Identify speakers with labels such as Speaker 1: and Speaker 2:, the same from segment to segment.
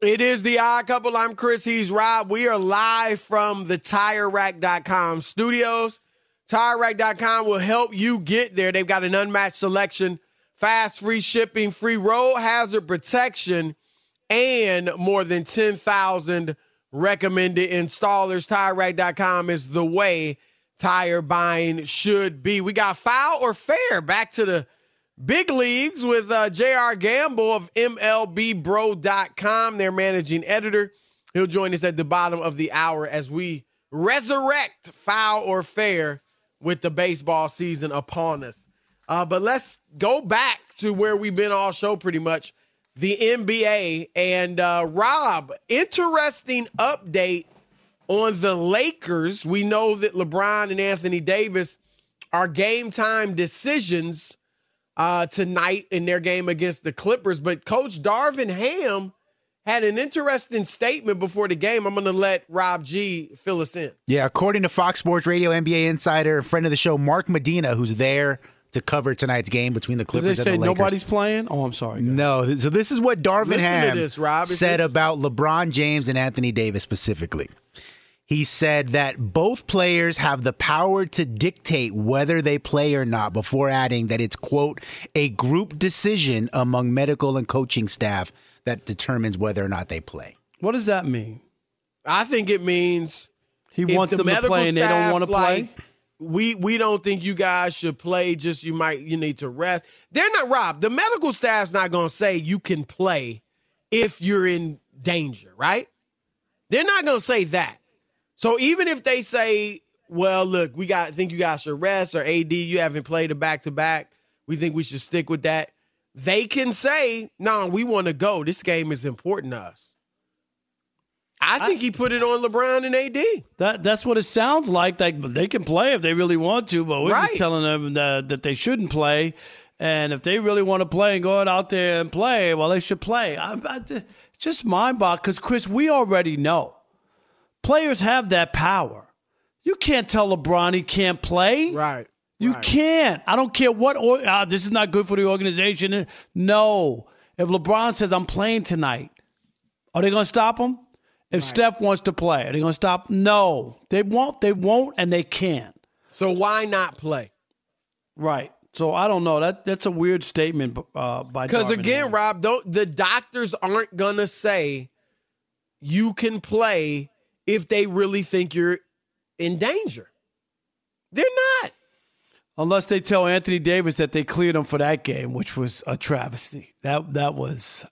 Speaker 1: It is the odd couple. I'm Chris. He's Rob. We are live from the TireRack.com studios. TireRack.com will help you get there. They've got an unmatched selection, fast, free shipping, free road hazard protection, and more than 10,000 recommended installers. TireRack.com is the way tire buying should be. We got foul or fair. Back to the Big leagues with uh, J.R. Gamble of MLBBro.com, their managing editor. He'll join us at the bottom of the hour as we resurrect foul or fair with the baseball season upon us. Uh, but let's go back to where we've been all show pretty much the NBA. And uh, Rob, interesting update on the Lakers. We know that LeBron and Anthony Davis are game time decisions uh, tonight in their game against the Clippers. But Coach Darvin Ham had an interesting statement before the game. I'm going to let Rob G fill us in.
Speaker 2: Yeah, according to Fox Sports Radio NBA insider, friend of the show, Mark Medina, who's there to cover tonight's game between the Clippers
Speaker 1: Did they say
Speaker 2: and the Lakers.
Speaker 1: nobody's playing? Oh, I'm sorry.
Speaker 2: No, so this is what Darvin
Speaker 1: Listen
Speaker 2: Ham
Speaker 1: this,
Speaker 2: said about LeBron James and Anthony Davis specifically. He said that both players have the power to dictate whether they play or not before adding that it's, quote, a group decision among medical and coaching staff that determines whether or not they play.
Speaker 3: What does that mean?
Speaker 1: I think it means
Speaker 3: He
Speaker 1: if
Speaker 3: wants
Speaker 1: the
Speaker 3: them to
Speaker 1: medical
Speaker 3: play and they don't want to play.
Speaker 1: like, We we don't think you guys should play. Just you might you need to rest. They're not Rob. The medical staff's not going to say you can play if you're in danger, right? They're not going to say that. So even if they say, "Well, look, we got think you guys should rest," or "AD, you haven't played a back to back. We think we should stick with that." They can say, "No, we want to go. This game is important to us." I think he put it on LeBron and AD.
Speaker 3: That that's what it sounds like. They they can play if they really want to, but we're
Speaker 1: Right.
Speaker 3: just telling them that, that they shouldn't play. And if they really want to play and go out there and play, well, they should play. I, I, just mind boggling because, Chris, we already know players have that power. You can't tell LeBron he can't play.
Speaker 1: Right.
Speaker 3: You
Speaker 1: right.
Speaker 3: can't. I don't care what. Or, uh, this is not good for the organization. No. If LeBron says I'm playing tonight, are they going to stop him? If right. Steph wants to play, are they going to stop? No, they won't. They won't, and they can't.
Speaker 1: So why not play?
Speaker 3: Right. So I don't know. That that's a weird statement uh, by
Speaker 1: because again, Rob, don't the doctors aren't gonna say you can play if they really think you're in danger. They're not.
Speaker 3: Unless they tell Anthony Davis that they cleared him for that game, which was a travesty. That that was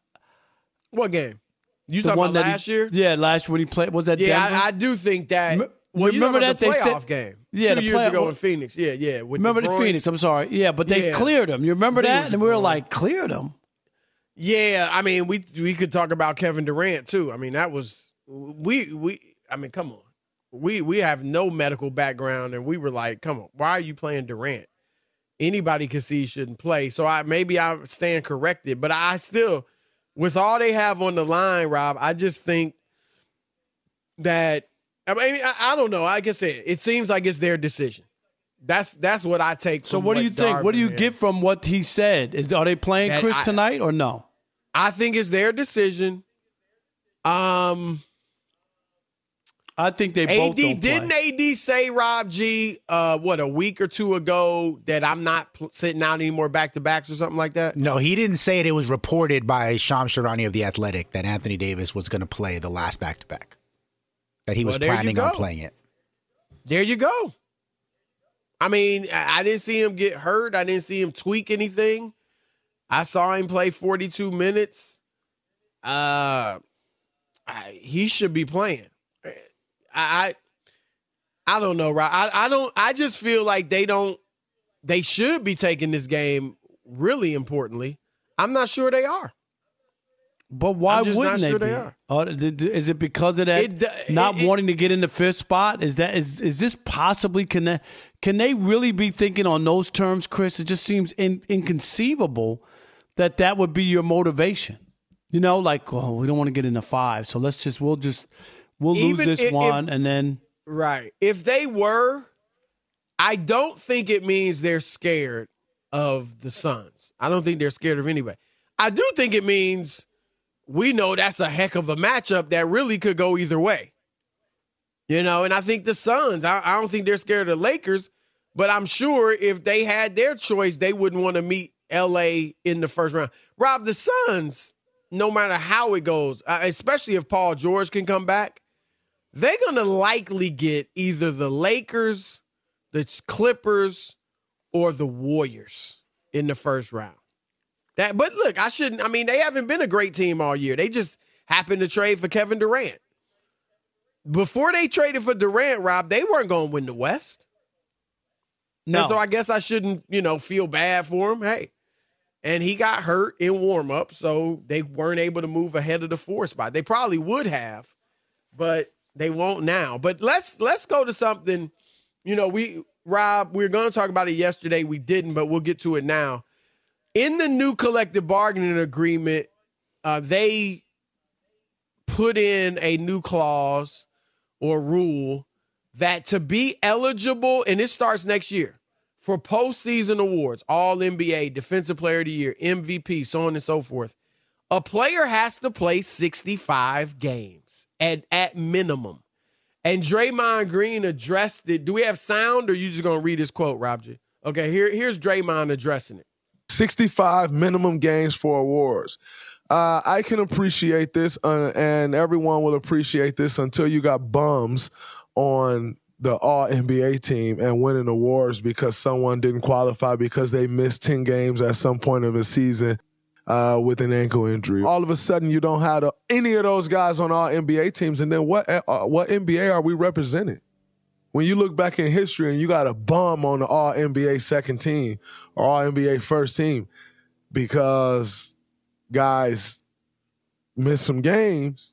Speaker 1: what game? You talking about last
Speaker 3: he,
Speaker 1: year?
Speaker 3: Yeah, last when he played was that
Speaker 1: yeah? I, I do think that. Well, you remember that the playoff they said, game?
Speaker 3: Yeah,
Speaker 1: two
Speaker 3: the
Speaker 1: years
Speaker 3: play,
Speaker 1: ago in Phoenix. Yeah, yeah.
Speaker 3: remember the, the Phoenix? I'm sorry. Yeah, but they yeah. cleared him. You remember that? And we were like, cleared him.
Speaker 1: Yeah, I mean, we we could talk about Kevin Durant too. I mean, that was we we. I mean, come on, we we have no medical background, and we were like, come on, why are you playing Durant? Anybody could see he shouldn't play. So I maybe I stand corrected, but I still, with all they have on the line, Rob, I just think that I mean, I, I don't know. Like I said, it seems like it's their decision. That's that's what I take.
Speaker 3: So, what, what do you think? What do you get from what he said? Is are they playing that Chris I, tonight or no?
Speaker 1: I think it's their decision. Um,
Speaker 3: I think they both
Speaker 1: AD didn't AD say Rob G uh what a week or two ago that I'm not pl- sitting out anymore back to backs or something like that.
Speaker 2: No, he didn't say it. It was reported by Shams Charania of the Athletic that Anthony Davis was going to play the last back to back that he was well, planning on playing it.
Speaker 1: There you go. I mean, I didn't see him get hurt. I didn't see him tweak anything. I saw him play 42 minutes. Uh, I, he should be playing. I, I, I don't know, right? I, I don't. I just feel like they don't. They should be taking this game really importantly. I'm not sure they are.
Speaker 3: But why wouldn't they, sure be? Uh, they oh, is it because of that it, not it, wanting to get in the fifth spot? Is that is is this possibly can they, can they really be thinking on those terms, Chris? It just seems in, inconceivable that that would be your motivation. You know, like oh, we don't want to get in the five, so let's just we'll just we'll lose this if, one and then
Speaker 1: right. If they were, I don't think it means they're scared of the Suns. I don't think they're scared of anybody. I do think it means we know that's a heck of a matchup that really could go either way. You know, and I think the Suns, I, I don't think they're scared of the Lakers, but I'm sure if they had their choice, they wouldn't want to meet LA in the first round. Rob, the Suns, no matter how it goes, uh, especially if Paul George can come back, they're going to likely get either the Lakers, the Clippers, or the Warriors in the first round. That, but look, I shouldn't. I mean, they haven't been a great team all year. They just happened to trade for Kevin Durant. Before they traded for Durant, Rob, they weren't going to win the West. No. And so I guess I shouldn't, you know, feel bad for him. Hey, and he got hurt in warm up, so they weren't able to move ahead of the four spot. They probably would have, but they won't now. But let's let's go to something. You know, we Rob, we were going to talk about it yesterday. We didn't, but we'll get to it now in the new collective bargaining agreement, uh, they put in a new clause or rule that to be eligible, and it starts next year for postseason awards, all NBA, Defensive Player of the Year, MVP, so on and so forth, a player has to play 65 games at, at minimum. And Draymond Green addressed it. Do we have sound or you just gonna read his quote, Rob G? Okay, here, here's Draymond addressing it.
Speaker 4: 65 minimum games for awards. Uh, I can appreciate this, uh, and everyone will appreciate this until you got bums on the All NBA team and winning awards because someone didn't qualify because they missed 10 games at some point of the season uh, with an ankle injury. All of a sudden, you don't have any of those guys on All NBA teams, and then what? Uh, what NBA are we representing? when you look back in history and you got a bum on the All NBA second team or All NBA first team because guys miss some games,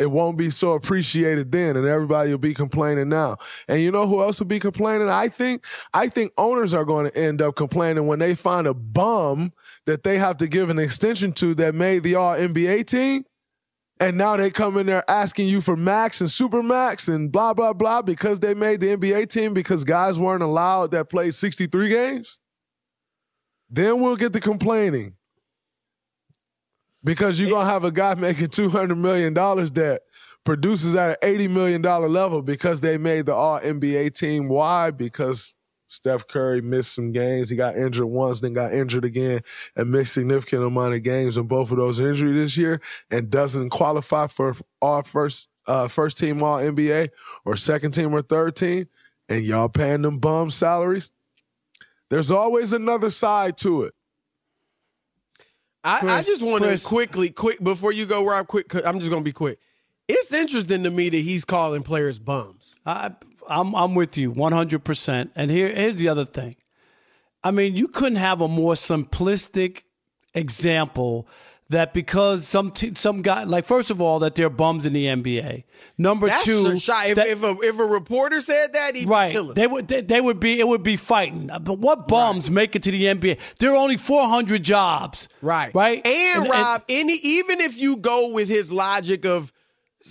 Speaker 4: it won't be so appreciated then, and everybody will be complaining now. And you know who else will be complaining? I think I think owners are going to end up complaining when they find a bum that they have to give an extension to that made the All NBA team. And now they come in there asking you for max and super max and blah blah blah because they made the NBA team because guys weren't allowed that played 63 games. Then we'll get the complaining because you're gonna have a guy making two hundred million dollars that produces at an eighty million dollar level because they made the All NBA team. Why? Because Steph Curry missed some games. He got injured once, then got injured again, and missed significant amount of games in both of those injuries this year, and doesn't qualify for all first uh, first team All NBA or second team or third team. And y'all paying them bum salaries. There's always another side to it.
Speaker 1: I, Chris, I just want to quickly, quick before you go, Rob. Quick, I'm just going to be quick. It's interesting to me that he's calling players bums.
Speaker 3: I, I'm I'm with you 100. percent And here here's the other thing. I mean, you couldn't have a more simplistic example that because some t- some guy like first of all that they're bums in the NBA. Number
Speaker 1: That's
Speaker 3: two,
Speaker 1: shot. If, that, if, a, if a reporter said that, he'd
Speaker 3: right,
Speaker 1: be
Speaker 3: they would they, they, would be it would be fighting. But what bums right. make it to the NBA? There are only four hundred jobs.
Speaker 1: Right,
Speaker 3: right.
Speaker 1: And, and Rob, and, any even if you go with his logic of,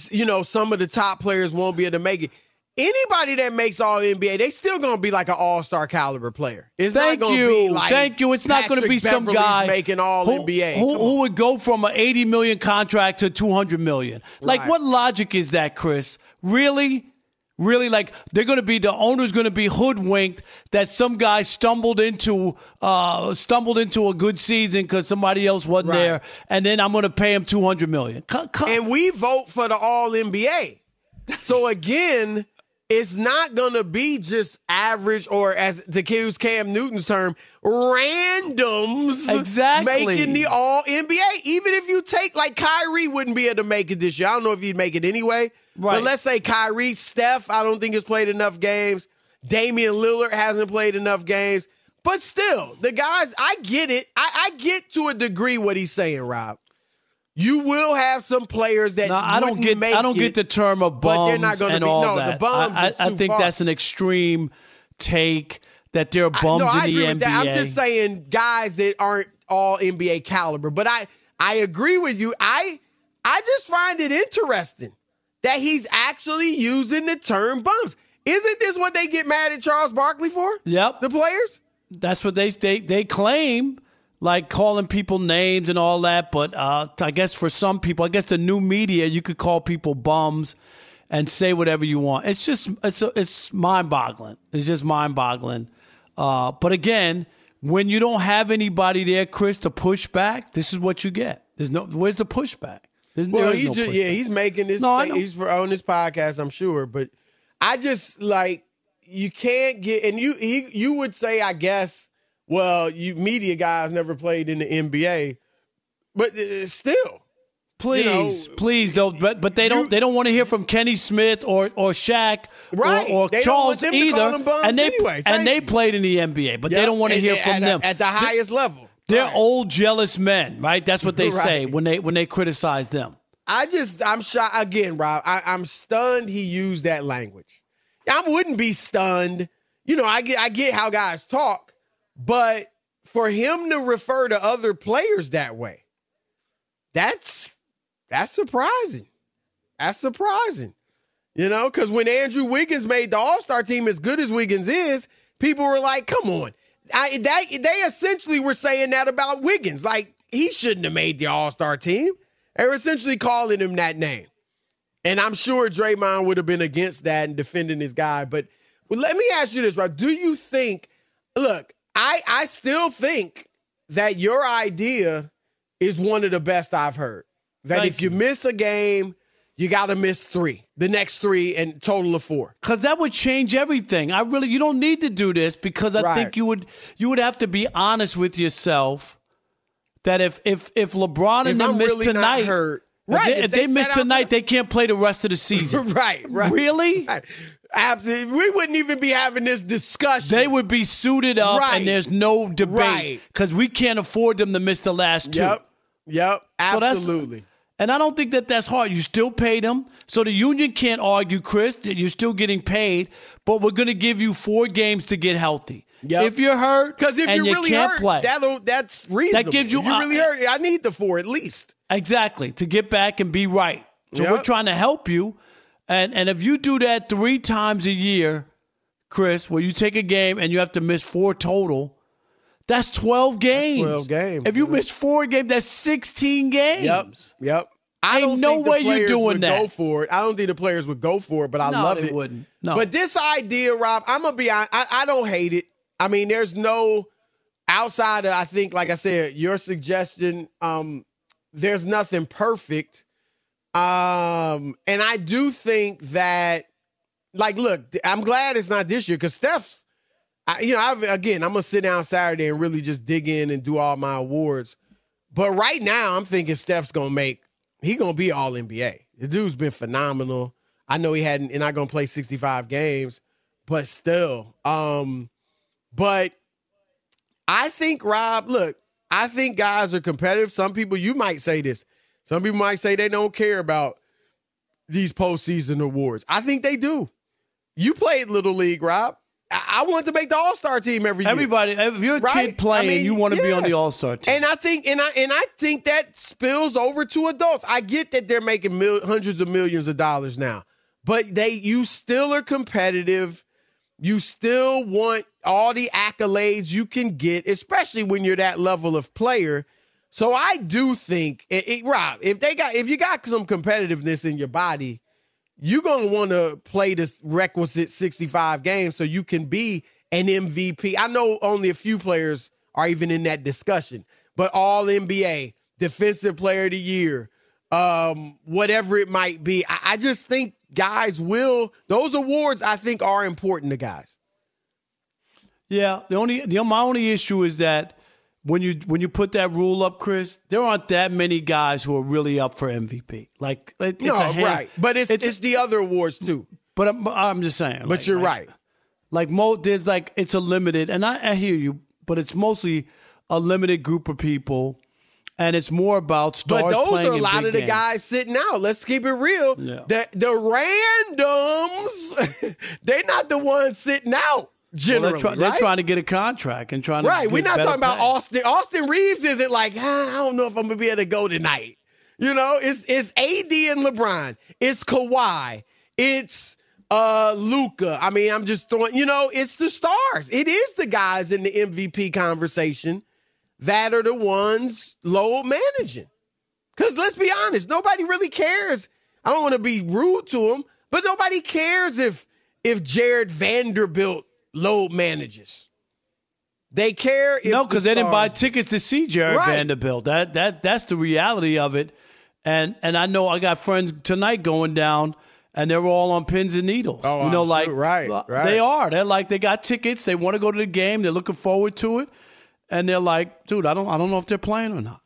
Speaker 1: you know, some of the top players won't be able to make it anybody that makes all NBA, they still gonna be like an all star caliber player. It's
Speaker 3: Thank
Speaker 1: not gonna
Speaker 3: you.
Speaker 1: be like
Speaker 3: Thank you. It's not gonna be some guy
Speaker 1: making all
Speaker 3: who,
Speaker 1: NBA
Speaker 3: who, who, would go from an eighty million contract to two hundred million. Like, right. what logic is that, Chris? Really? Really, like they're going to be the owner's going to be hoodwinked that some guy stumbled into uh, stumbled into a good season because somebody else wasn't right. there, and then I'm going to pay him two hundred million.
Speaker 1: And we vote for the All NBA. So again, it's not going to be just average or, as to use Cam Newton's term, randoms
Speaker 3: exactly.
Speaker 1: making the All NBA. Even if you take, like, Kyrie wouldn't be able to make it this year. I don't know if he'd make it anyway. Right. But let's say Kyrie, Steph, I don't think has played enough games. Damian Lillard hasn't played enough games. But still, the guys, I get it. I, I get to a degree what he's saying, Rob. You will have some players that
Speaker 3: no, I don't get. I don't
Speaker 1: it,
Speaker 3: get the term of bums but they're not and be, all
Speaker 1: no,
Speaker 3: that.
Speaker 1: The bums
Speaker 3: I, I think
Speaker 1: far.
Speaker 3: that's an extreme take that there are bums
Speaker 1: I, no, I
Speaker 3: in
Speaker 1: agree
Speaker 3: the
Speaker 1: with
Speaker 3: NBA.
Speaker 1: That. I'm just saying guys that aren't all NBA caliber. But I I agree with you. I I just find it interesting that he's actually using the term bums. Isn't this what they get mad at Charles Barkley for?
Speaker 3: Yep.
Speaker 1: The players?
Speaker 3: That's what they they they claim like calling people names and all that. But uh, I guess for some people, I guess the new media, you could call people bums and say whatever you want. It's just it's it's mind boggling. It's just mind boggling. Uh, but again, when you don't have anybody there, Chris, to push back, this is what you get. There's no where's the pushback? There's,
Speaker 1: well, he's no just, yeah, he's making this. No, thing, he's on this podcast, I'm sure. But I just like you can't get and you he you would say, I guess well, you media guys never played in the NBA, but uh, still.
Speaker 3: Please, you know, please, though, but but they don't you, they don't want to hear from Kenny Smith or or Shaq
Speaker 1: right.
Speaker 3: or, or Charles either,
Speaker 1: and
Speaker 3: they
Speaker 1: anyway.
Speaker 3: and they played in the NBA, but yep. they don't want to hear from
Speaker 1: at,
Speaker 3: them
Speaker 1: at the highest
Speaker 3: they,
Speaker 1: level.
Speaker 3: They're right. old, jealous men, right? That's what they right. say when they when they criticize them.
Speaker 1: I just I'm shocked again, Rob. I, I'm stunned he used that language. I wouldn't be stunned. You know, I get I get how guys talk, but for him to refer to other players that way, that's that's surprising. That's surprising. You know, because when Andrew Wiggins made the All Star team, as good as Wiggins is, people were like, "Come on." I, that, they essentially were saying that about Wiggins. Like he shouldn't have made the All Star team. They were essentially calling him that name. And I'm sure Draymond would have been against that and defending his guy. But let me ask you this, right? Do you think? Look, I I still think that your idea is one of the best I've heard. That Thank if you, you miss a game, you got to miss three, the next three, and total of four.
Speaker 3: Because that would change everything. I really, you don't need to do this because I right. think you would, you would have to be honest with yourself that if if if LeBron and if them miss tonight,
Speaker 1: hurt, right? If
Speaker 3: they, if they, miss tonight, they can't play the rest of the season.
Speaker 1: right, right.
Speaker 3: Really?
Speaker 1: Right. Absolutely. We wouldn't even be having this discussion.
Speaker 3: They would be suited up right. and there's no debate because right. we can't afford them to miss the last two.
Speaker 1: Yep. Yep. Absolutely.
Speaker 3: So And I don't think that that's hard. You still pay them. So the union can't argue, Chris, that you're still getting paid, but we're going to give you four games to get healthy. Yep. If you're hurt,
Speaker 1: because if
Speaker 3: you're
Speaker 1: you really
Speaker 3: can't
Speaker 1: hurt,
Speaker 3: play,
Speaker 1: that'll that's reasonable.
Speaker 3: That gives you.
Speaker 1: If you really uh, hurt. I need the four at least.
Speaker 3: Exactly to get back and be right. So yep. we're trying to help you, and and if you do that three times a year, Chris, where you take a game and you have to miss four total, that's 12 games.
Speaker 1: That's 12 games.
Speaker 3: If you miss four games, that's 16 games.
Speaker 1: Yep. Yep. I
Speaker 3: Ain't
Speaker 1: don't
Speaker 3: no
Speaker 1: think
Speaker 3: way you're doing
Speaker 1: would
Speaker 3: that.
Speaker 1: Go for it. I don't think the players would go for it, but I
Speaker 3: no,
Speaker 1: love it.
Speaker 3: Wouldn't. No.
Speaker 1: But this idea, Rob, I'm gonna be. I, I don't hate it. I mean, there's no outside of I think, like I said, your suggestion. Um, there's nothing perfect. Um, and I do think that, like, look, I'm glad it's not this year because Steph's. I, you know, I've, again, I'm gonna sit down Saturday and really just dig in and do all my awards. But right now, I'm thinking Steph's gonna make. He gonna be all NBA. The dude's been phenomenal. I know he hadn't, and not gonna play 65 games, but still. Um, but I think Rob, look, I think guys are competitive. Some people, you might say this. Some people might say they don't care about these postseason awards. I think they do. You played little league, Rob. I want to make the All Star team every year.
Speaker 3: Everybody, if you're a right? kid playing, I mean, you want to yeah. be on the All Star team.
Speaker 1: And I think, and I and I think that spills over to adults. I get that they're making mil- hundreds of millions of dollars now, but they, you still are competitive. You still want all the accolades you can get, especially when you're that level of player. So I do think, it, it, Rob, if they got, if you got some competitiveness in your body you're to want to play this requisite 65 games so you can be an MVP. I know only a few players are even in that discussion, but all NBA, defensive player of the year, um, whatever it might be. I, I just think guys will, those awards I think are important to guys.
Speaker 3: Yeah. The only, the, my only issue is that when you when you put that rule up, Chris, there aren't that many guys who are really up for MVP. Like it,
Speaker 1: no,
Speaker 3: it's a hand,
Speaker 1: right, but it's, it's, it's the other awards too.
Speaker 3: But I'm, I'm just saying.
Speaker 1: But
Speaker 3: like,
Speaker 1: you're
Speaker 3: like,
Speaker 1: right.
Speaker 3: Like Mo, there's like it's a limited, and I, I hear you, but it's mostly a limited group of people, and it's more about stars.
Speaker 1: But those are a lot of the
Speaker 3: games.
Speaker 1: guys sitting out. Let's keep it real.
Speaker 3: Yeah.
Speaker 1: The the randoms, they're not the ones sitting out. Generally,
Speaker 3: well, they're, try-
Speaker 1: right?
Speaker 3: they're, trying to get a contract and trying
Speaker 1: right.
Speaker 3: to.
Speaker 1: Right, we're not talking
Speaker 3: pay.
Speaker 1: about Austin. Austin Reaves isn't like ah, I don't know if I'm gonna be able to go tonight. You know, it's it's AD and LeBron. It's Kawhi. It's uh Luka. I mean, I'm just throwing. You know, it's the stars. It is the guys in the MVP conversation that are the ones load managing. Because let's be honest, nobody really cares. I don't want to be rude to them, but nobody cares if if Jared Vanderbilt load managers. They care
Speaker 3: no, because
Speaker 1: the
Speaker 3: they didn't buy tickets to see Jared
Speaker 1: right.
Speaker 3: Vanderbilt. That that that's the reality of it. And and I know I got friends tonight going down, and they're all on pins and needles.
Speaker 1: Oh,
Speaker 3: you know,
Speaker 1: I'm
Speaker 3: like
Speaker 1: sure. right, uh, right,
Speaker 3: they are. They're like they got tickets. They want to go to the game. They're looking forward to it, and they're like, dude, I don't I don't know if they're playing or not.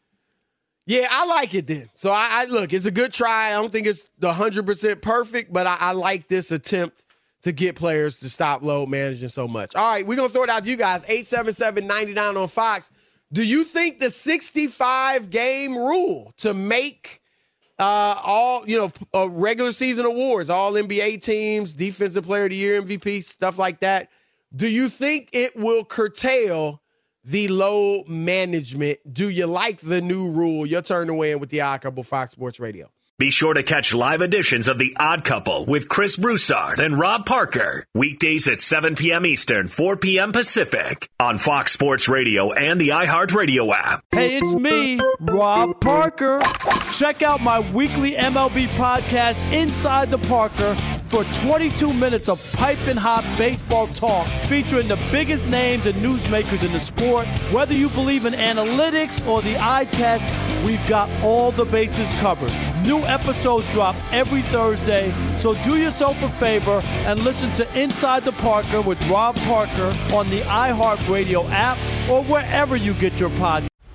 Speaker 1: Yeah, I like it then. So I, I look, it's a good try. I don't think it's the hundred percent perfect, but I, I like this attempt to get players to stop load managing so much. All right, we're going to throw it out to you guys. 877-99 on Fox. Do you think the 65 game rule to make uh, all, you know, uh, regular season awards, all NBA teams, defensive player of the year, MVP, stuff like that, do you think it will curtail the load management? Do you like the new rule? Your turn to win with the Odd Couple Fox Sports Radio.
Speaker 5: Be sure to catch live editions of The Odd Couple with Chris Broussard and Rob Parker. Weekdays at 7 p.m. Eastern, 4 p.m. Pacific on Fox Sports Radio and the iHeartRadio app.
Speaker 3: Hey, it's me, Rob Parker. Check out my weekly MLB podcast, Inside the Parker, for 22 minutes of piping hot baseball talk featuring the biggest names and newsmakers in the sport. Whether you believe in analytics or the eye test, we've got all the bases covered. New episodes drop every Thursday, so do yourself a favor and listen to Inside the Parker with Rob Parker on the iHeartRadio app or wherever you get your podcast.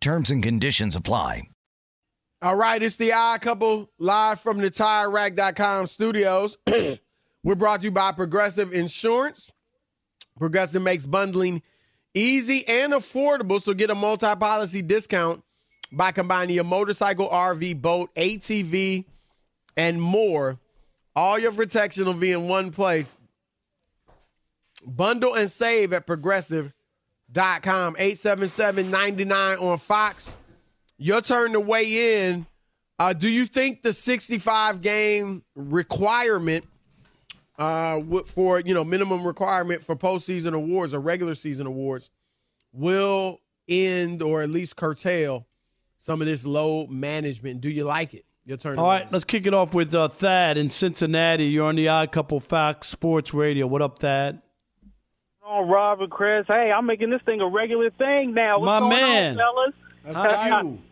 Speaker 6: Terms and conditions apply.
Speaker 1: All right, it's the odd couple live from the TireRack.com studios. We're brought to you by Progressive Insurance. Progressive makes bundling easy and affordable, so get a multi-policy discount by combining your motorcycle, RV, boat, ATV, and more. All your protection will be in one place. Bundle and save at Progressive dot com 877-99 on Fox. Your turn to weigh in. Uh, do you think the 65 game requirement uh, for you know minimum requirement for postseason awards or regular season awards will end or at least curtail some of this load management? Do you like it? Your turn.
Speaker 3: All right, let's kick it off with uh, Thad in Cincinnati. You're on the Odd Couple Fox Sports Radio. What up, Thad?
Speaker 7: On, Rob and Chris. Hey, I'm making this thing a regular thing now. What's
Speaker 3: My
Speaker 7: going
Speaker 3: man.
Speaker 7: on, fellas?
Speaker 1: How you?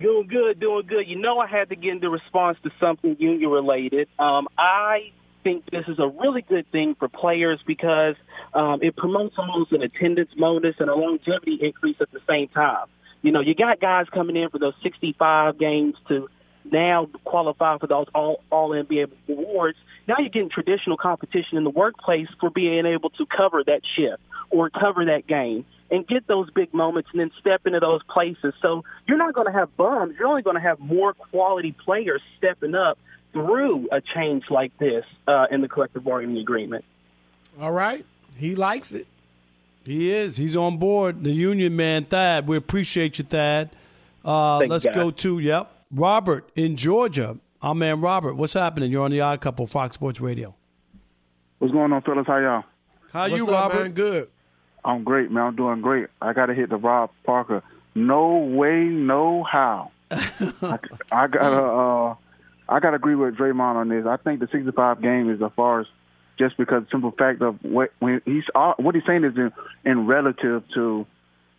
Speaker 7: Doing good, doing good. You know, I had to get into response to something union related. Um, I think this is a really good thing for players because um, it promotes almost an attendance bonus and a longevity increase at the same time. You know, you got guys coming in for those 65 games to now qualify for those all all NBA awards. Now you're getting traditional competition in the workplace for being able to cover that shift or cover that game. and get those big moments and then step into those places. So you're not going to have bums. You're only going to have more quality players stepping up through a change like this uh, in the collective bargaining agreement.
Speaker 1: All right. He likes it.
Speaker 3: He is. He's on board. The union man, Thad. We appreciate you, Thad. Uh, let's go to, yep, Robert in Georgia. Our man Robert. What's happening? You're on the Odd Couple, Fox Sports Radio.
Speaker 8: What's going on, fellas? How y'all?
Speaker 3: How
Speaker 1: What's
Speaker 3: you,
Speaker 1: up,
Speaker 3: Robert?
Speaker 1: Man? Good.
Speaker 8: I'm great, man. I'm doing great. I got to hit the Rob Parker. No way, no how. I, I gotta, uh, I gotta agree with Draymond on this. I think the 65 game is as far as just because the simple fact of what when he's uh, what he's saying is in, in relative to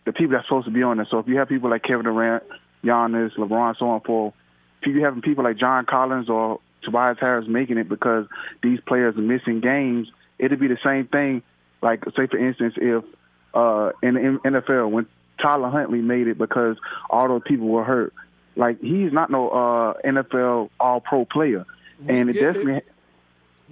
Speaker 8: the people that's supposed to be on there. So if you have people like Kevin Durant, Giannis, LeBron, so on and forth, if you having people like John Collins or Tobias Harris making it because these players are missing games, it'd be the same thing. Like say for instance, if uh, in the NFL when Tyler Huntley made it because all those people were hurt. Like he's not no uh, NFL All Pro player,
Speaker 1: We
Speaker 8: and it definitely
Speaker 1: it.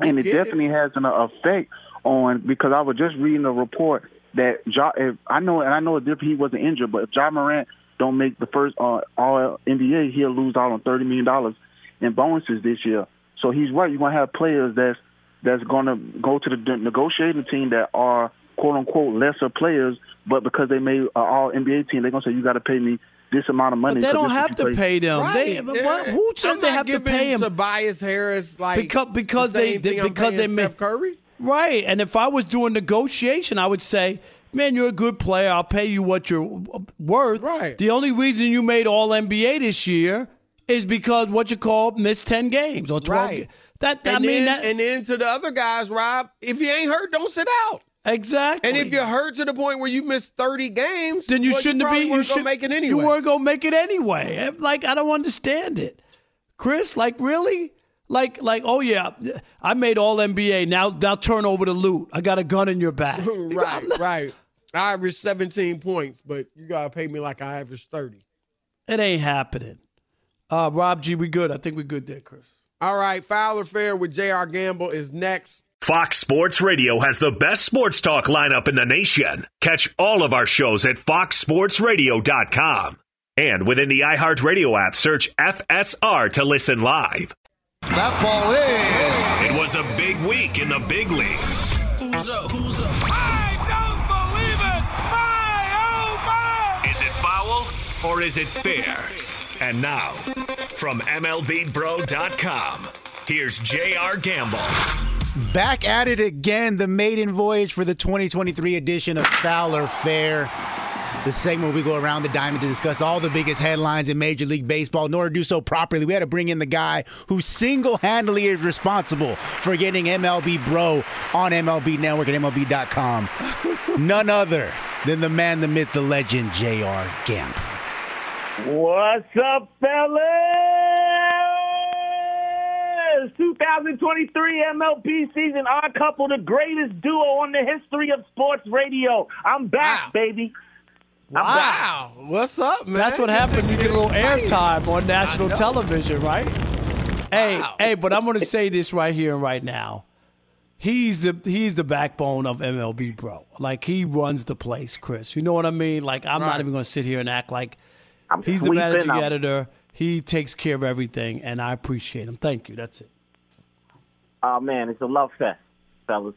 Speaker 8: and it
Speaker 1: get it.
Speaker 8: definitely has an effect on because I was just reading a report that ja, if I know and I know if he wasn't injured, but if John Morant don't make the first uh, All NBA, he'll lose out on thirty million dollars in bonuses this year. So he's right. You're gonna have players that's that's gonna go to the negotiating team that are quote unquote lesser players, but because they made an All NBA team, they're gonna say you got to pay me this amount of money.
Speaker 3: But they
Speaker 8: 'cause
Speaker 3: don't have to pay them. They,
Speaker 1: Right.
Speaker 3: but
Speaker 1: Yeah.
Speaker 3: what- who said
Speaker 1: I'm
Speaker 3: they
Speaker 1: not
Speaker 3: have to
Speaker 1: giving
Speaker 3: pay him?
Speaker 1: Tobias Harris like
Speaker 3: because because
Speaker 1: the
Speaker 3: they,
Speaker 1: same
Speaker 3: they
Speaker 1: thing
Speaker 3: because they made
Speaker 1: Steph Curry.
Speaker 3: right. And if I was doing negotiation, I would say, "Man, you're a good player. I'll pay you what you're worth."
Speaker 1: Right.
Speaker 3: The only reason you made All NBA this year is because what you call missed ten games or twelve.
Speaker 1: Right.
Speaker 3: ga- That I
Speaker 1: and
Speaker 3: mean
Speaker 1: then,
Speaker 3: that
Speaker 1: and then to the other guys, Rob, if you ain't hurt, don't sit out.
Speaker 3: exactly.
Speaker 1: And if you're hurt to the point where you miss 30 games,
Speaker 3: then you
Speaker 1: well,
Speaker 3: shouldn't
Speaker 1: you probably.
Speaker 3: You should
Speaker 1: make it anyway.
Speaker 3: You weren't gonna make it anyway. Eh, like I don't understand it, Chris. Like really. Like, like, oh yeah, I made all NBA. Now, now turn over the loot. I got a gun in your back.
Speaker 1: right, right. I averaged 17 points, but you gotta pay me like I averaged 30.
Speaker 3: It ain't happening. Uh, Rob G, we good. I think we good there, Chris.
Speaker 1: All right, Foul or Fair with J.R. Gamble is next.
Speaker 5: Fox Sports Radio has the best sports talk lineup in the nation. Catch all of our shows at foxsportsradio.com. And within the iHeartRadio app, search FSR to listen live.
Speaker 9: That ball is.
Speaker 5: It was a big week in the big leagues.
Speaker 9: Who's up? Who's up?
Speaker 5: Or is it fair? And now, from MLBBro.com, here's J.R. Gamble.
Speaker 2: Back at it again, the maiden voyage for the 2023 edition of Foul or Fair. The segment where we go around the diamond to discuss all the biggest headlines in Major League Baseball. In order to do so properly, we had to bring in the guy who single handedly is responsible for getting MLB Bro on MLB Network at MLB.com. None other than the man, the myth, the legend, J.R. Gamble.
Speaker 10: What's up, fellas? 2023 MLB season, our couple, the greatest duo on the history of sports radio. I'm back, baby. I'm back.
Speaker 1: Wow. What's up, man?
Speaker 3: That's what happened. You get a little airtime on national television, right? Hey, hey, but I'm going to say this right here and right now. He's the he's the backbone of MLB, bro. Like he runs the place, Chris. You know what I mean? Like I'm not even going to sit here and act like
Speaker 10: I'm
Speaker 3: he's the
Speaker 10: sweeping
Speaker 3: managing
Speaker 10: up.
Speaker 3: editor. He takes care of everything, and I appreciate him. Thank you. That's it.
Speaker 10: Oh, man, it's a love fest, fellas.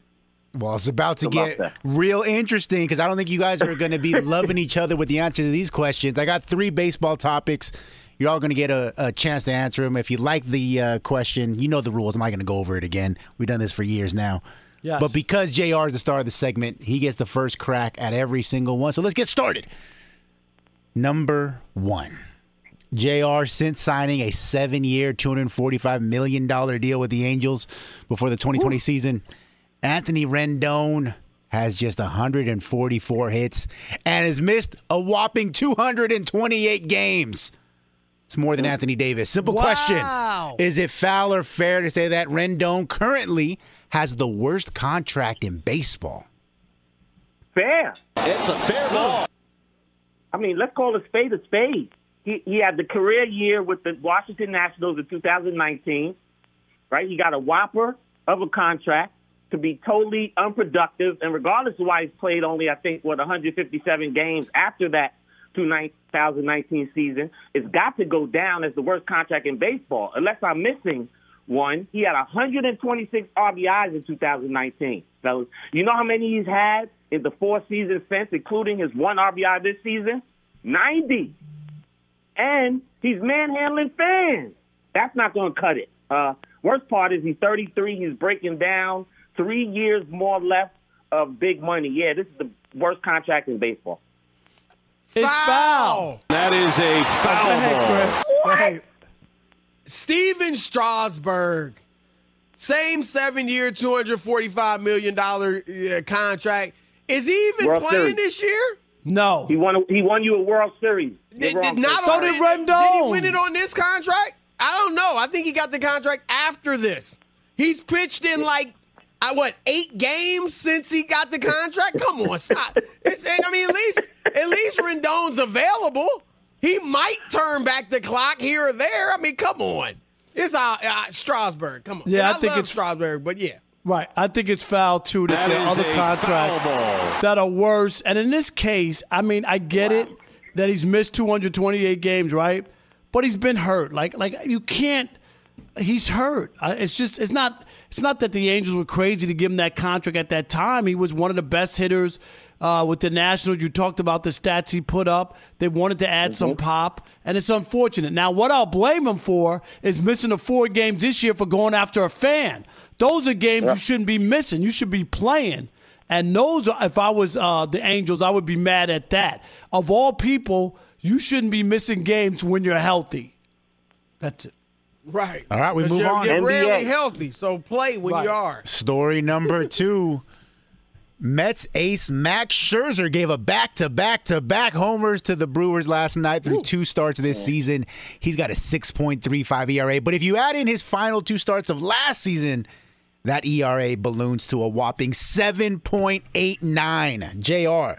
Speaker 2: Well, it's about to get real interesting because I don't think you guys are going to be loving each other with the answers to these questions. I got three baseball topics. You're all going to get a, a chance to answer them. If you like the uh, question, you know the rules. I'm not going to go over it again. We've done this for years now.
Speaker 3: Yes.
Speaker 2: But because JR is the star of the segment, he gets the first crack at every single one. So let's get started. Number one. JR, since signing a seven year, $245 million deal with the Angels before the 2020 season, Anthony Rendon has just 144 hits and has missed a whopping 228 games. It's more than Anthony Davis. Simple
Speaker 3: Wow.
Speaker 2: question Is it foul or fair to say that Rendon currently has the worst contract in baseball?
Speaker 10: Fair.
Speaker 9: It's a fair ball.
Speaker 10: I mean, let's call a spade a spade. He, he had the career year with the Washington Nationals in 2019, right? He got a whopper of a contract. to be totally unproductive, and regardless of why he's played only, I think, what 157 games after that 2019 season, it's got to go down as the worst contract in baseball. Unless I'm missing one, he had 126 RBIs in 2019. Fellas, you know how many he's had in the four seasons since, including his one RBI this season? 90. And he's manhandling fans. That's not going to cut it. Uh, worst part is he's 33. He's breaking down. Three years more left of big money. Yeah, this is the worst contract in baseball.
Speaker 3: It's foul.
Speaker 11: That is a foul
Speaker 3: ball.
Speaker 1: Hey, Stephen Strasburg, same seven-year, two hundred forty-five million dollar uh, contract. Is he even
Speaker 10: World
Speaker 1: playing
Speaker 10: Series.
Speaker 1: this year?
Speaker 3: No.
Speaker 10: He won. He won you a World Series.
Speaker 1: Did, did not
Speaker 10: Chris.
Speaker 3: So did Rendon.
Speaker 1: Did he win it on this contract? I don't know. I think he got the contract after this. He's pitched in like I what eight games since he got the contract. Come on, stop. It's, I mean, at least at least Rendon's available. He might turn back the clock here or there. I mean, come on. It's uh, uh, Strasburg. Come on.
Speaker 3: Yeah,
Speaker 1: And
Speaker 3: I think
Speaker 1: love
Speaker 3: it's-
Speaker 1: Strasburg, but yeah.
Speaker 3: Right. I think it's foul too that,
Speaker 11: That
Speaker 3: there are other
Speaker 11: a
Speaker 3: contracts
Speaker 11: foul ball.
Speaker 3: that are worse. And in this case, I mean, I get it that he's missed 228 games, right? But he's been hurt. Like like you can't he's hurt. Uh, It's just it's not it's not that the Angels were crazy to give him that contract at that time. He was one of the best hitters uh, with the Nationals. You talked about the stats he put up. They wanted to add some pop, and it's unfortunate. Now, what I'll blame him for is missing the four games this year for going after a fan. Those are games you shouldn't be missing. You should be playing. And those, are, if I was uh, the Angels, I would be mad at that. Of all people, you shouldn't be missing games when you're healthy. That's it.
Speaker 1: Right.
Speaker 2: All right, we move
Speaker 1: you're,
Speaker 2: on.
Speaker 1: You're
Speaker 10: NBA.
Speaker 1: rarely healthy, so play when
Speaker 3: Right.
Speaker 1: you are.
Speaker 2: Story number two. Mets ace Max Scherzer gave a back to back to back homers to the Brewers last night through two starts this season. He's got a 6.35 ERA. But if you add in his final two starts of last season, that ERA balloons to a whopping 7.89. JR.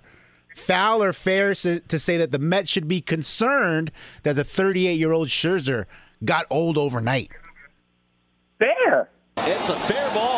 Speaker 2: Foul or fair to say that the Mets should be concerned that the 38 year old Scherzer got old overnight?
Speaker 10: fair.
Speaker 9: It's a fair ball.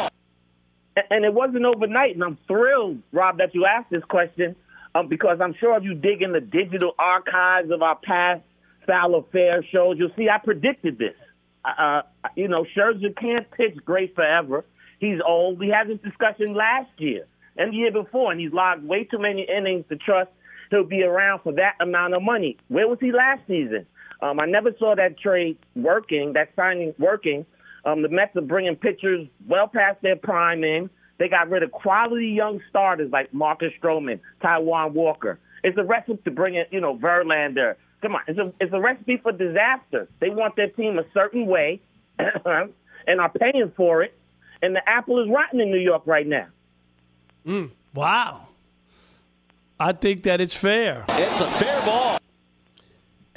Speaker 10: And it wasn't overnight. And I'm thrilled, Rob, that you asked this question um, because I'm sure if you dig in the digital archives of our past foul or fair shows, you'll see I predicted this. Uh, you know, Scherzer can't pitch great forever. He's old. We had this discussion last year and the year before, and he's logged way too many innings to trust he'll be around for that amount of money. Where was he last season? Um, I never saw that trade working, that signing working. Um, the Mets are bringing pitchers well past their prime in. They got rid of quality young starters like Marcus Stroman, Taijuan Walker. It's a recipe to bring in, you know, Verlander. Come on, it's a it's a recipe for disaster. They want their team a certain way, and are paying for it. And the apple is rotten in New York right now.
Speaker 3: Wow. I think that it's fair.
Speaker 9: It's a fair ball.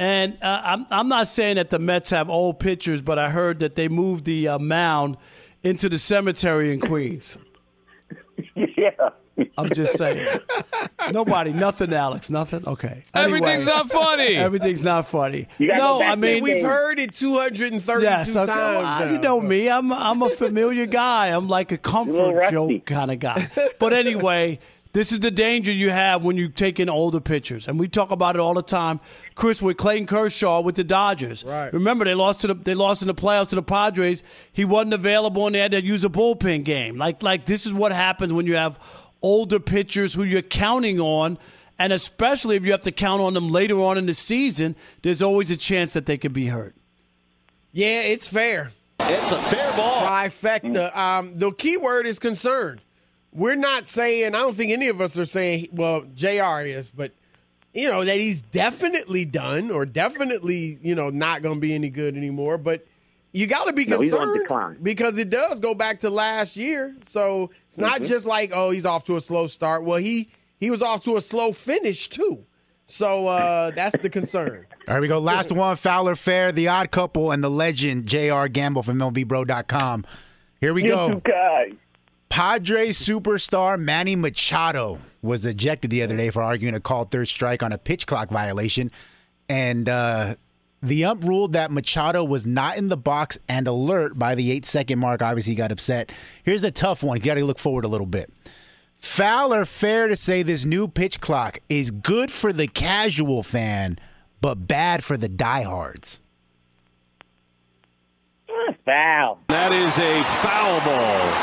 Speaker 3: And uh, I'm I'm not saying that the Mets have old pitchers, but I heard that they moved the uh, mound into the cemetery in Queens.
Speaker 10: yeah.
Speaker 3: I'm just saying. Nobody, nothing, Alex, nothing. Okay.
Speaker 12: Everything's not funny.
Speaker 3: Everything's not funny. No, I mean
Speaker 1: We've heard it 232
Speaker 3: Yes, okay.
Speaker 1: times.
Speaker 3: Well, you know me. I'm I'm a familiar guy. I'm like a comfort
Speaker 10: rusty.
Speaker 3: joke kind of guy. But anyway, this is the danger you have when you take in older pitchers, and we talk about it all the time. Chris with Clayton Kershaw with the Dodgers.
Speaker 1: Right.
Speaker 3: Remember they lost to the they lost in the playoffs to the Padres. He wasn't available, and they had to use a bullpen game. Like like this is what happens when you have older pitchers who you're counting on. And especially if you have to count on them later on in the season, there's always a chance that they could be hurt.
Speaker 1: Yeah, it's fair.
Speaker 9: It's a fair ball.
Speaker 1: Trifecta. Um, the key word is concerned. We're not saying, I don't think any of us are saying, well, JR is, but, you know, that he's definitely done or definitely, you know, not going to be any good anymore. But you got to be
Speaker 10: No,
Speaker 1: concerned
Speaker 10: decline.
Speaker 1: because it does go back to last year. So it's not
Speaker 10: Mhm.
Speaker 1: just like, oh, he's off to a slow start. Well, he he was off to a slow finish too. So uh, that's the concern.
Speaker 2: All right, we go. Last one, Foul or Fair, the odd couple, and the legend, J.R. Gamble from MLBBro.com. Here we
Speaker 10: You
Speaker 2: go.
Speaker 10: two guys.
Speaker 2: Padres superstar Manny Machado was ejected the other day for arguing a called third strike on a pitch clock violation. And uh, The ump ruled that Machado was not in the box and alert by the eight second mark. Obviously, he got upset. Here's a tough one. You got to look forward a little bit. Foul or fair to say this new pitch clock is good for the casual fan, but bad for the diehards?
Speaker 10: Foul.
Speaker 9: That is a foul ball.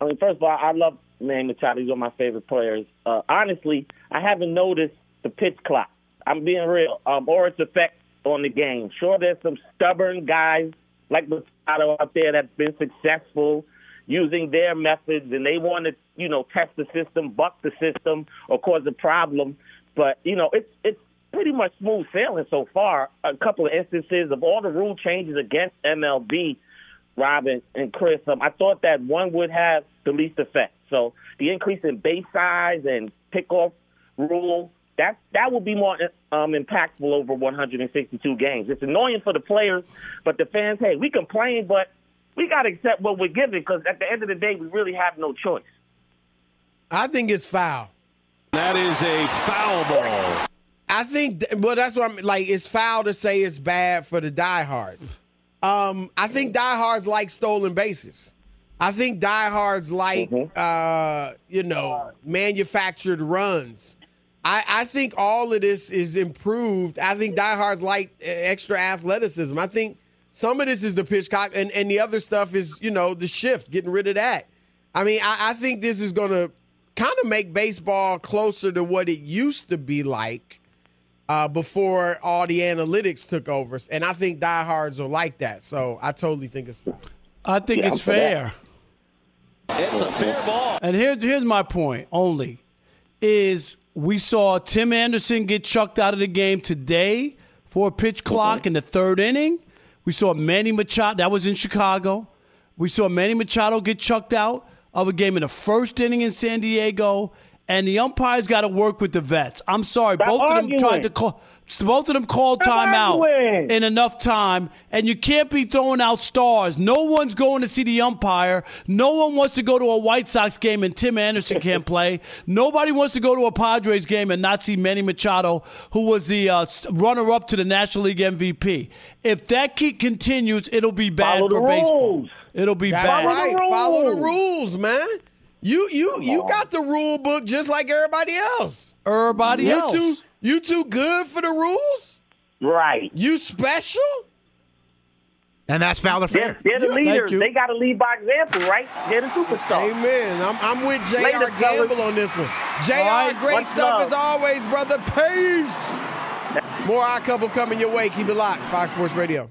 Speaker 10: I mean, first of all, I love Manny Machado. He's one of my favorite players. Uh, honestly, I haven't noticed the pitch clock. I'm being real, um, or its effect on the game. Sure, there's some stubborn guys like Machado out there that's been successful using their methods, and they want to, you know, test the system, buck the system, or cause a problem. But you know, it's it's pretty much smooth sailing so far. A couple of instances of all the rule changes against MLB, Robin and Chris. Um, I thought that one would have the least effect. So the increase in base size and pickoff rule that that will be more um, impactful over 162 games. It's annoying for the players, but the fans, hey, we complain, but we got to accept what we're given because at the end of the day, we really have no choice.
Speaker 1: I think it's foul.
Speaker 9: That is a foul ball.
Speaker 1: I think, well, that's what I'm like. It's foul to say it's bad for the diehards. Um, I think diehards like stolen bases. I think diehards like, mm-hmm. uh, you know, manufactured runs. I, I think all of this is improved. I think diehards like extra athleticism. I think some of this is the pitch clock, and, and the other stuff is, you know, the shift, getting rid of that. I mean, I, I think this is going to kind of make baseball closer to what it used to be like uh, before all the analytics took over. And I think diehards are like that. So I totally think it's fair.
Speaker 3: I think yeah, it's fair.
Speaker 9: It's a fair ball.
Speaker 3: And here's here's my point only is we saw Tim Anderson get chucked out of the game today for a pitch clock in the third inning. We saw Manny Machado, that was in Chicago. We saw Manny Machado get chucked out of a game in the first inning in San Diego. And the umpires got to work with the vets. I'm sorry, Stop both arguing. of them tried to call. Both of them called timeout in enough time, and you can't be throwing out stars. No one's going to see the umpire. No one wants to go to a White Sox game and Tim Anderson can't play. Nobody wants to go to a Padres game and not see Manny Machado, who was the uh, runner-up to the National League MVP. If that keep continues, it'll be bad
Speaker 10: Follow
Speaker 3: for baseball. It'll be
Speaker 1: That's
Speaker 3: bad.
Speaker 1: Right. Follow the rules, man. You you you got the rule book just like everybody else.
Speaker 3: Everybody
Speaker 1: you
Speaker 3: else.
Speaker 1: Too, you too good for the rules?
Speaker 10: Right.
Speaker 1: You special?
Speaker 2: And that's Foul or Fair.
Speaker 10: They're, they're the leaders. They got to lead by example, right? They're the superstars.
Speaker 1: Amen. I'm, I'm with J.R. Gamble on this one. J.R. Right, great stuff love. as always, brother. Peace. More Odd Couple coming your way. Keep it locked. Fox Sports Radio.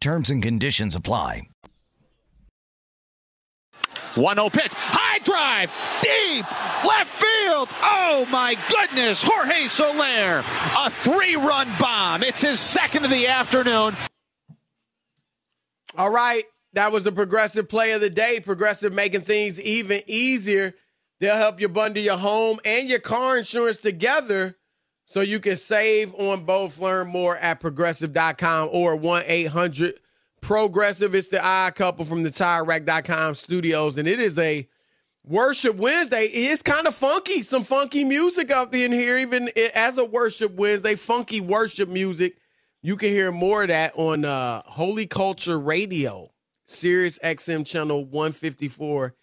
Speaker 6: Terms and conditions apply.
Speaker 11: 1 0 pitch. High drive. Deep. Left field. Oh, my goodness. Jorge Soler. A three run bomb. It's his second of the afternoon.
Speaker 1: All right. That was the progressive play of the day. Progressive making things even easier. They'll help you bundle your home and your car insurance together so you can save on both. Learn more at progressive.com or 1 800 Progressive. It's the odd couple from the TireRack.com studios, and it is a Worship Wednesday. It's kind of funky. Some funky music up in here, even as a Worship Wednesday, funky worship music. You can hear more of that on uh, Holy Culture Radio, Sirius XM channel 154.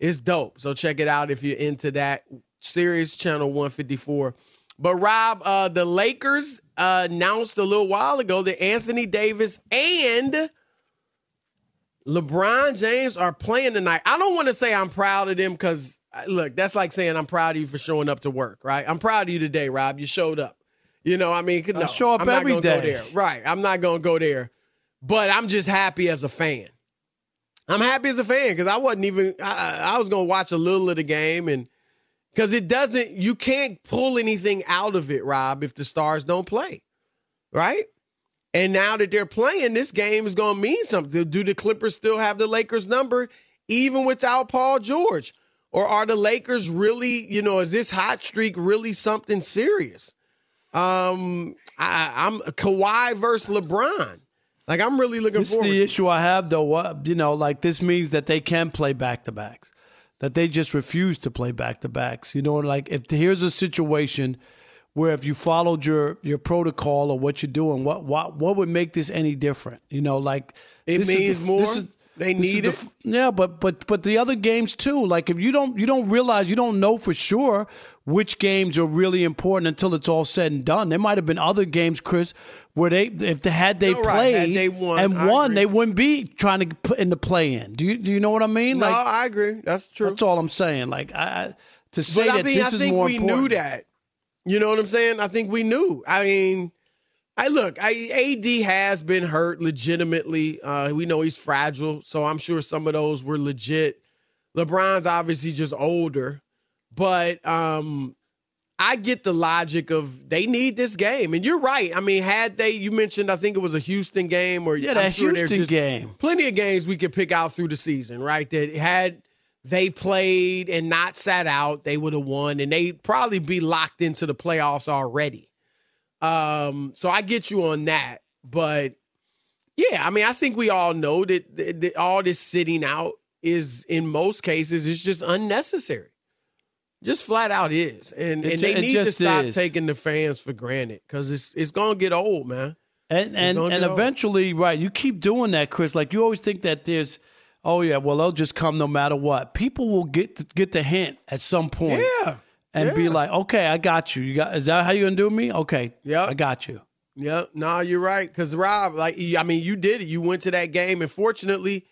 Speaker 1: It's dope. So check it out if you're into that. Sirius channel 154. But Rob, uh, the Lakers uh, announced a little while ago that Anthony Davis and LeBron James are playing tonight. I don't want to say I'm proud of them because look, that's like saying I'm proud of you for showing up to work, right? I'm proud of you today, Rob. You showed up. You know, I mean, no, I
Speaker 3: show up
Speaker 1: I'm
Speaker 3: every
Speaker 1: not
Speaker 3: day.
Speaker 1: Go there. Right. I'm not gonna go there. But I'm just happy as a fan. I'm happy as a fan because I wasn't even I, I was gonna watch a little of the game and because it doesn't, you can't pull anything out of it, Rob, if the stars don't play. Right? And now that they're playing, this game is going to mean something. Do the Clippers still have the Lakers number, even without Paul George? Or are the Lakers really, you know, is this hot streak really something serious? Um, I, I'm Kawhi versus LeBron. Like I'm really looking
Speaker 3: this
Speaker 1: forward.
Speaker 3: This is the issue I have, though. What you know, like this means that they can play back to backs that they just refuse to play back to backs. You know, like if here's a situation where if you followed your your protocol or what you're doing, what what what would make this any different? You know, like
Speaker 1: it means
Speaker 3: the,
Speaker 1: more. Is, they need it.
Speaker 3: The, yeah, but but but the other games too. Like if you don't you don't realize you don't know for sure which games are really important until it's all said and done. There might have been other games, Chris, where they if they had they played right. had they won, and I won, agree. they wouldn't be trying to put in the play in. Do you do you know what I mean?
Speaker 1: No,
Speaker 3: like
Speaker 1: I agree. That's true.
Speaker 3: That's all I'm saying. Like I to say
Speaker 1: but
Speaker 3: that
Speaker 1: I mean,
Speaker 3: this
Speaker 1: I
Speaker 3: is
Speaker 1: think
Speaker 3: more
Speaker 1: we
Speaker 3: important.
Speaker 1: knew that. You know what I'm saying? I think we knew. I mean, I look. I, AD has been hurt legitimately. Uh, we know he's fragile, so I'm sure some of those were legit. LeBron's obviously just older, but um, I get the logic of they need this game, and you're right. I mean, had they, you mentioned, I think it was a Houston game, or
Speaker 3: yeah, that
Speaker 1: sure
Speaker 3: Houston game.
Speaker 1: Plenty of games we could pick out through the season, right? That had they played and not sat out, they would have won, and they'd probably be locked into the playoffs already. Um, so I get you on that, but yeah, I mean, I think we all know that, that, that all this sitting out is, in most cases, is just unnecessary. Just flat out is, and
Speaker 3: It
Speaker 1: and
Speaker 3: ju-
Speaker 1: they need to stop
Speaker 3: is.
Speaker 1: taking the fans for granted because it's it's gonna get old, man.
Speaker 3: And and and eventually, over. right? You keep doing that, Chris. Like you always think that there's, oh yeah, well they'll just come no matter what. People will get get the hint at some point.
Speaker 1: Yeah.
Speaker 3: And
Speaker 1: yeah.
Speaker 3: be like, okay, I got you. You got is that how you gonna do me? Okay,
Speaker 1: yeah,
Speaker 3: I got you.
Speaker 1: Yeah, no, you're right. Because Rob, like, I mean, you did it. You went to that game, and fortunately,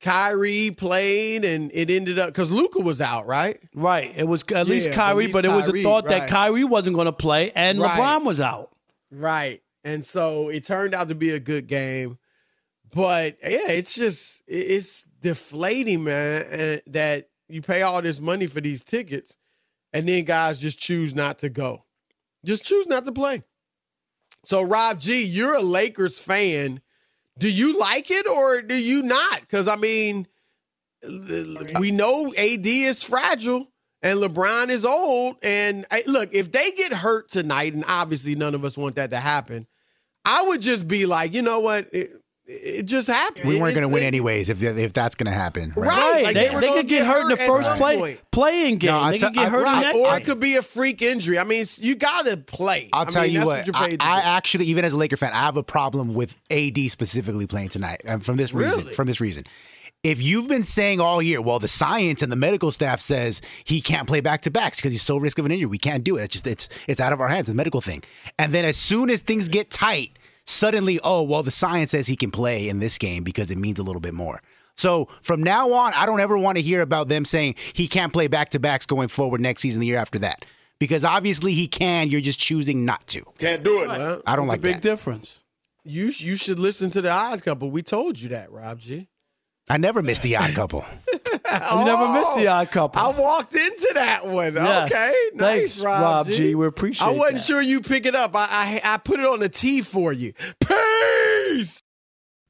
Speaker 1: Kyrie played, and it ended up because Luka was out, right?
Speaker 3: Right. It was at least Kyrie, at least but Kyrie, it was a thought right. that Kyrie wasn't going to play, and right. LeBron was out.
Speaker 1: Right. And so it turned out to be a good game. But yeah, it's just it's deflating, man, eh, that you pay all this money for these tickets, and then guys just choose not to go, just choose not to play. So, Rob G, you're a Lakers fan. Do you like it or do you not? Because, I mean, we know AD is fragile and LeBron is old. And look, if they get hurt tonight, and obviously none of us want that to happen, I would just be like, you know what? It, it just happened.
Speaker 2: We weren't going to win anyways if if that's going to happen.
Speaker 1: Right? right.
Speaker 3: Like they, they, they could get, hurt, in the first play, playing game. No, they could get hurt right. in
Speaker 1: that. Or it could be a freak injury. I mean, you got to play.
Speaker 2: I'll
Speaker 1: I
Speaker 2: tell
Speaker 1: mean,
Speaker 2: you what. what I, I actually, even as a Laker fan, I have a problem with AD specifically playing tonight. And from this reason.
Speaker 1: Really?
Speaker 2: From this reason. If you've been saying all year, well, the science and the medical staff says he can't play back to backs because he's so risk of an injury, we can't do it. It's just it's it's out of our hands, the medical thing. And then as soon as things get tight suddenly, oh, well, the science says he can play in this game because it means a little bit more. So from now on, I don't ever want to hear about them saying he can't play back to backs going forward next season, the year after that. Because obviously he can, you're just choosing not to.
Speaker 4: Can't do it.
Speaker 1: Well,
Speaker 2: I don't like
Speaker 3: a big
Speaker 2: that.
Speaker 3: difference.
Speaker 1: You you should listen to the Odd Couple. We told you that, Rob G.
Speaker 2: I never missed the Odd Couple.
Speaker 3: oh, you never missed the Odd Couple.
Speaker 1: I walked into that one.
Speaker 3: Yes.
Speaker 1: Okay,
Speaker 3: nice,
Speaker 1: Thanks, Rob,
Speaker 3: Rob
Speaker 1: G.
Speaker 3: G. We appreciate. It.
Speaker 1: I wasn't
Speaker 3: that.
Speaker 1: sure you pick it up. I, I I put it on the T for you. Peace.